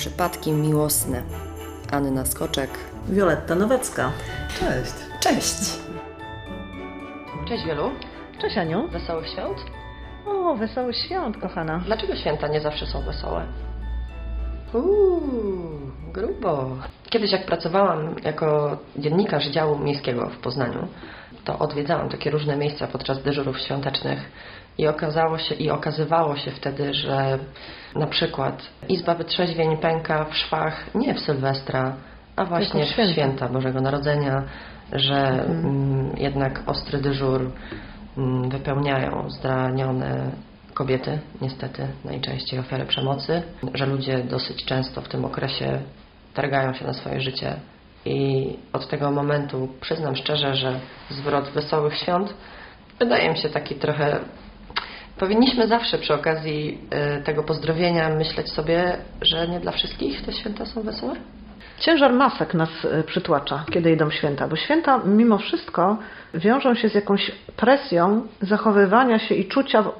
Przypadki miłosne. Anna Skoczek. Wioletta Nowacka. Cześć. Cześć. Cześć Wielu. Cześć Aniu. Wesołych świąt. O, wesołych świąt, kochana. Dlaczego święta nie zawsze są wesołe? Uuu, grubo. Kiedyś jak pracowałam jako dziennikarz działu miejskiego w Poznaniu, to odwiedzałam takie różne miejsca podczas dyżurów świątecznych i okazało się i okazywało się wtedy, że na przykład Izba Wytrzeźwień pęka w szwach nie w Sylwestra, a właśnie w święta. święta Bożego Narodzenia, że mm, jednak ostry dyżur mm, wypełniają zranione kobiety, niestety najczęściej ofiary przemocy, że ludzie dosyć często w tym okresie targają się na swoje życie i od tego momentu przyznam szczerze, że zwrot wesołych świąt wydaje mi się taki trochę Powinniśmy zawsze przy okazji y, tego pozdrowienia myśleć sobie, że nie dla wszystkich te święta są wesołe? Ciężar masek nas e, przytłacza, kiedy idą święta, bo święta mimo wszystko wiążą się z jakąś presją zachowywania się i czucia w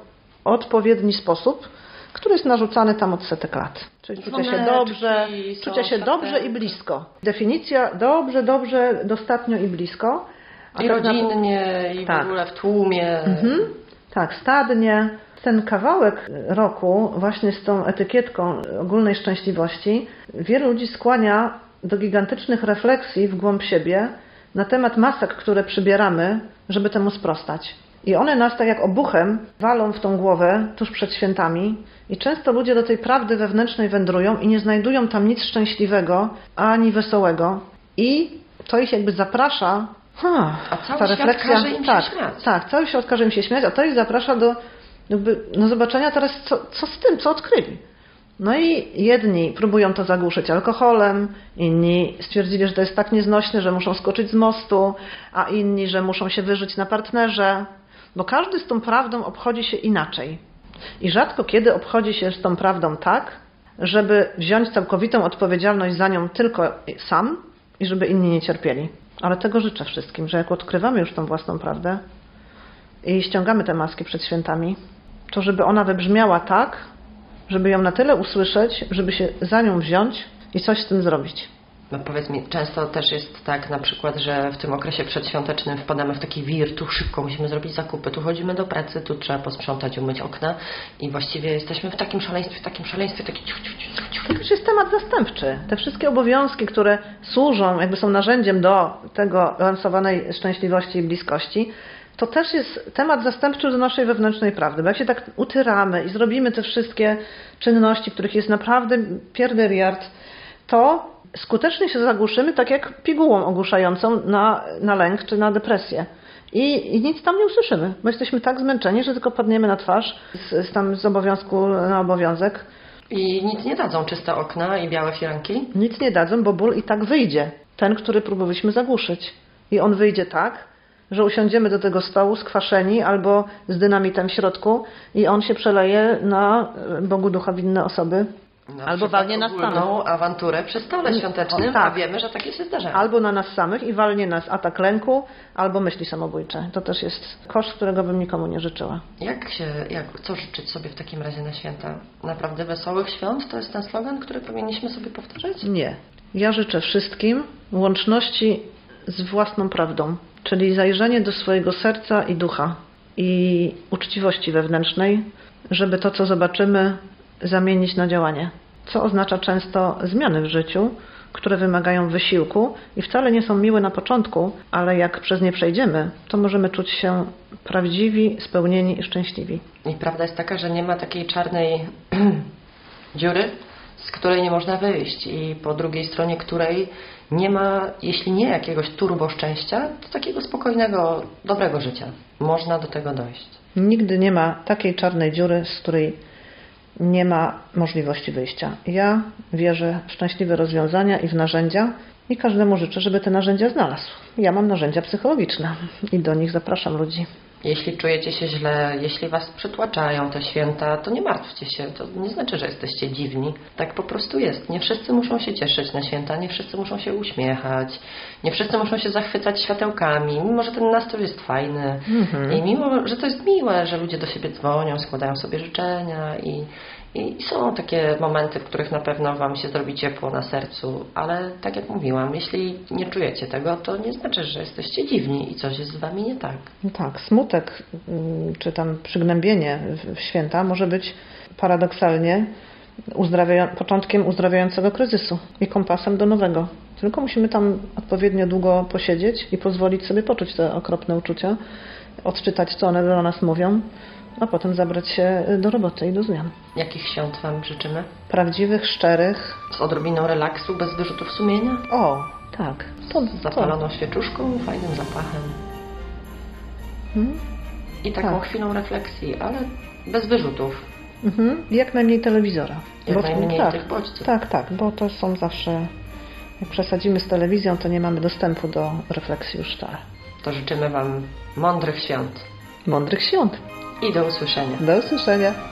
odpowiedni sposób, który jest narzucany tam od setek lat. Czyli czucia się dobrze, są, czucia się dobrze i blisko. Definicja dobrze, dobrze, dostatnio i blisko. A I tak na- rodzinnie, i Tak. w ogóle w tłumie. Mhm. Tak, stadnie. Ten kawałek roku, właśnie z tą etykietką ogólnej szczęśliwości, wielu ludzi skłania do gigantycznych refleksji w głąb siebie na temat masek, które przybieramy, żeby temu sprostać. I one nas tak jak obuchem walą w tą głowę tuż przed świętami i często ludzie do tej prawdy wewnętrznej wędrują i nie znajdują tam nic szczęśliwego ani wesołego i to ich jakby zaprasza ha, A cały świat każe im się tak, śmiać. tak, cały świat każe im się śmiać, a to ich zaprasza do jakby, no zobaczenia teraz, co, co z tym, co odkryli. No i jedni próbują to zagłuszyć alkoholem, inni stwierdzili, że to jest tak nieznośne, że muszą skoczyć z mostu, a inni, że muszą się wyżyć na partnerze, bo każdy z tą prawdą obchodzi się inaczej. I rzadko kiedy obchodzi się z tą prawdą tak, żeby wziąć całkowitą odpowiedzialność za nią tylko sam i żeby inni nie cierpieli. Ale tego życzę wszystkim, że jak odkrywamy już tą własną prawdę i ściągamy te maski przed świętami, to żeby ona wybrzmiała tak, żeby ją na tyle usłyszeć, żeby się za nią wziąć i coś z tym zrobić. No powiedz mi, często też jest tak na przykład, że w tym okresie przedświątecznym wpadamy w taki wir, tu szybko musimy zrobić zakupy, tu chodzimy do pracy, tu trzeba posprzątać, umyć okna i właściwie jesteśmy w takim szaleństwie, w takim szaleństwie, taki ciu, ciu, ciu, ciu, To też jest temat zastępczy. Te wszystkie obowiązki, które służą, jakby są narzędziem do tego lansowanej szczęśliwości i bliskości, to też jest temat zastępczy do naszej wewnętrznej prawdy. Bo jak się tak utyramy i zrobimy te wszystkie czynności, których jest naprawdę pierderiard, to skutecznie się zagłuszymy, tak jak pigułą ogłuszającą na, na lęk czy na depresję. I, I nic tam nie usłyszymy, bo jesteśmy tak zmęczeni, że tylko padniemy na twarz z, z, tam z obowiązku na obowiązek. I nic nie dadzą czyste okna i białe firanki. Nic nie dadzą, bo ból i tak wyjdzie. Ten, który próbowaliśmy zagłuszyć. I on wyjdzie tak, że usiądziemy do tego stołu skwaszeni albo z dynamitem w środku i on się przeleje na Bogu ducha winne osoby. Na Albo walnie nas ogólną awanturę przy stole świątecznym, O, tak. a wiemy, że takie się zdarzają. Albo na nas samych i walnie nas atak lęku, albo myśli samobójcze. To też jest koszt, którego bym nikomu nie życzyła. Jak się, jak, co życzyć sobie w takim razie na święta? Naprawdę wesołych świąt? To jest ten slogan, który powinniśmy sobie powtarzać? Nie. Ja życzę wszystkim łączności z własną prawdą, czyli zajrzenie do swojego serca i ducha i uczciwości wewnętrznej, żeby to, co zobaczymy, zamienić na działanie. Co oznacza często zmiany w życiu, które wymagają wysiłku i wcale nie są miłe na początku, ale jak przez nie przejdziemy, to możemy czuć się prawdziwi, spełnieni i szczęśliwi. I prawda jest taka, że nie ma takiej czarnej dziury, z której nie można wyjść i po drugiej stronie której nie ma, jeśli nie jakiegoś turbo szczęścia, to takiego spokojnego, dobrego życia. Można do tego dojść. Nigdy nie ma takiej czarnej dziury, z której nie ma możliwości wyjścia. Ja wierzę w szczęśliwe rozwiązania i w narzędzia i każdemu życzę, żeby te narzędzia znalazł. Ja mam narzędzia psychologiczne i do nich zapraszam ludzi. Jeśli czujecie się źle, jeśli was przytłaczają te święta, to nie martwcie się. To nie znaczy, że jesteście dziwni. Tak po prostu jest. Nie wszyscy muszą się cieszyć na święta, nie wszyscy muszą się uśmiechać, nie wszyscy muszą się zachwycać światełkami, mimo że ten nastrój jest fajny. I mimo, że to jest miłe, że ludzie do siebie dzwonią, składają sobie życzenia i, i są takie momenty, w których na pewno Wam się zrobi ciepło na sercu, ale tak jak mówiłam, jeśli nie czujecie tego, to nie znaczy, że jesteście dziwni i coś jest z Wami nie tak. No tak, smutek mm, czy tam przygnębienie w- święta może być paradoksalnie uzdrawia, początkiem uzdrawiającego kryzysu i kompasem do nowego. Tylko musimy tam odpowiednio długo posiedzieć i pozwolić sobie poczuć te okropne uczucia, odczytać, co one do nas mówią, a potem zabrać się do roboty i do zmian. Jakich świąt Wam życzymy? Prawdziwych, szczerych. Z odrobiną relaksu, bez wyrzutów sumienia? O, tak. To, Z zapaloną świeczuszką, fajnym zapachem Mhm. i taką Tak. chwilą refleksji, ale bez wyrzutów. Mhm. Jak najmniej telewizora. Jak Bo- najmniej tak, tych bodźców. Tak, tak, bo to są zawsze. Jak przesadzimy z telewizją, to nie mamy dostępu do refleksji już wcale. To życzymy Wam mądrych świąt Mądrych świąt. I do usłyszenia. Do usłyszenia.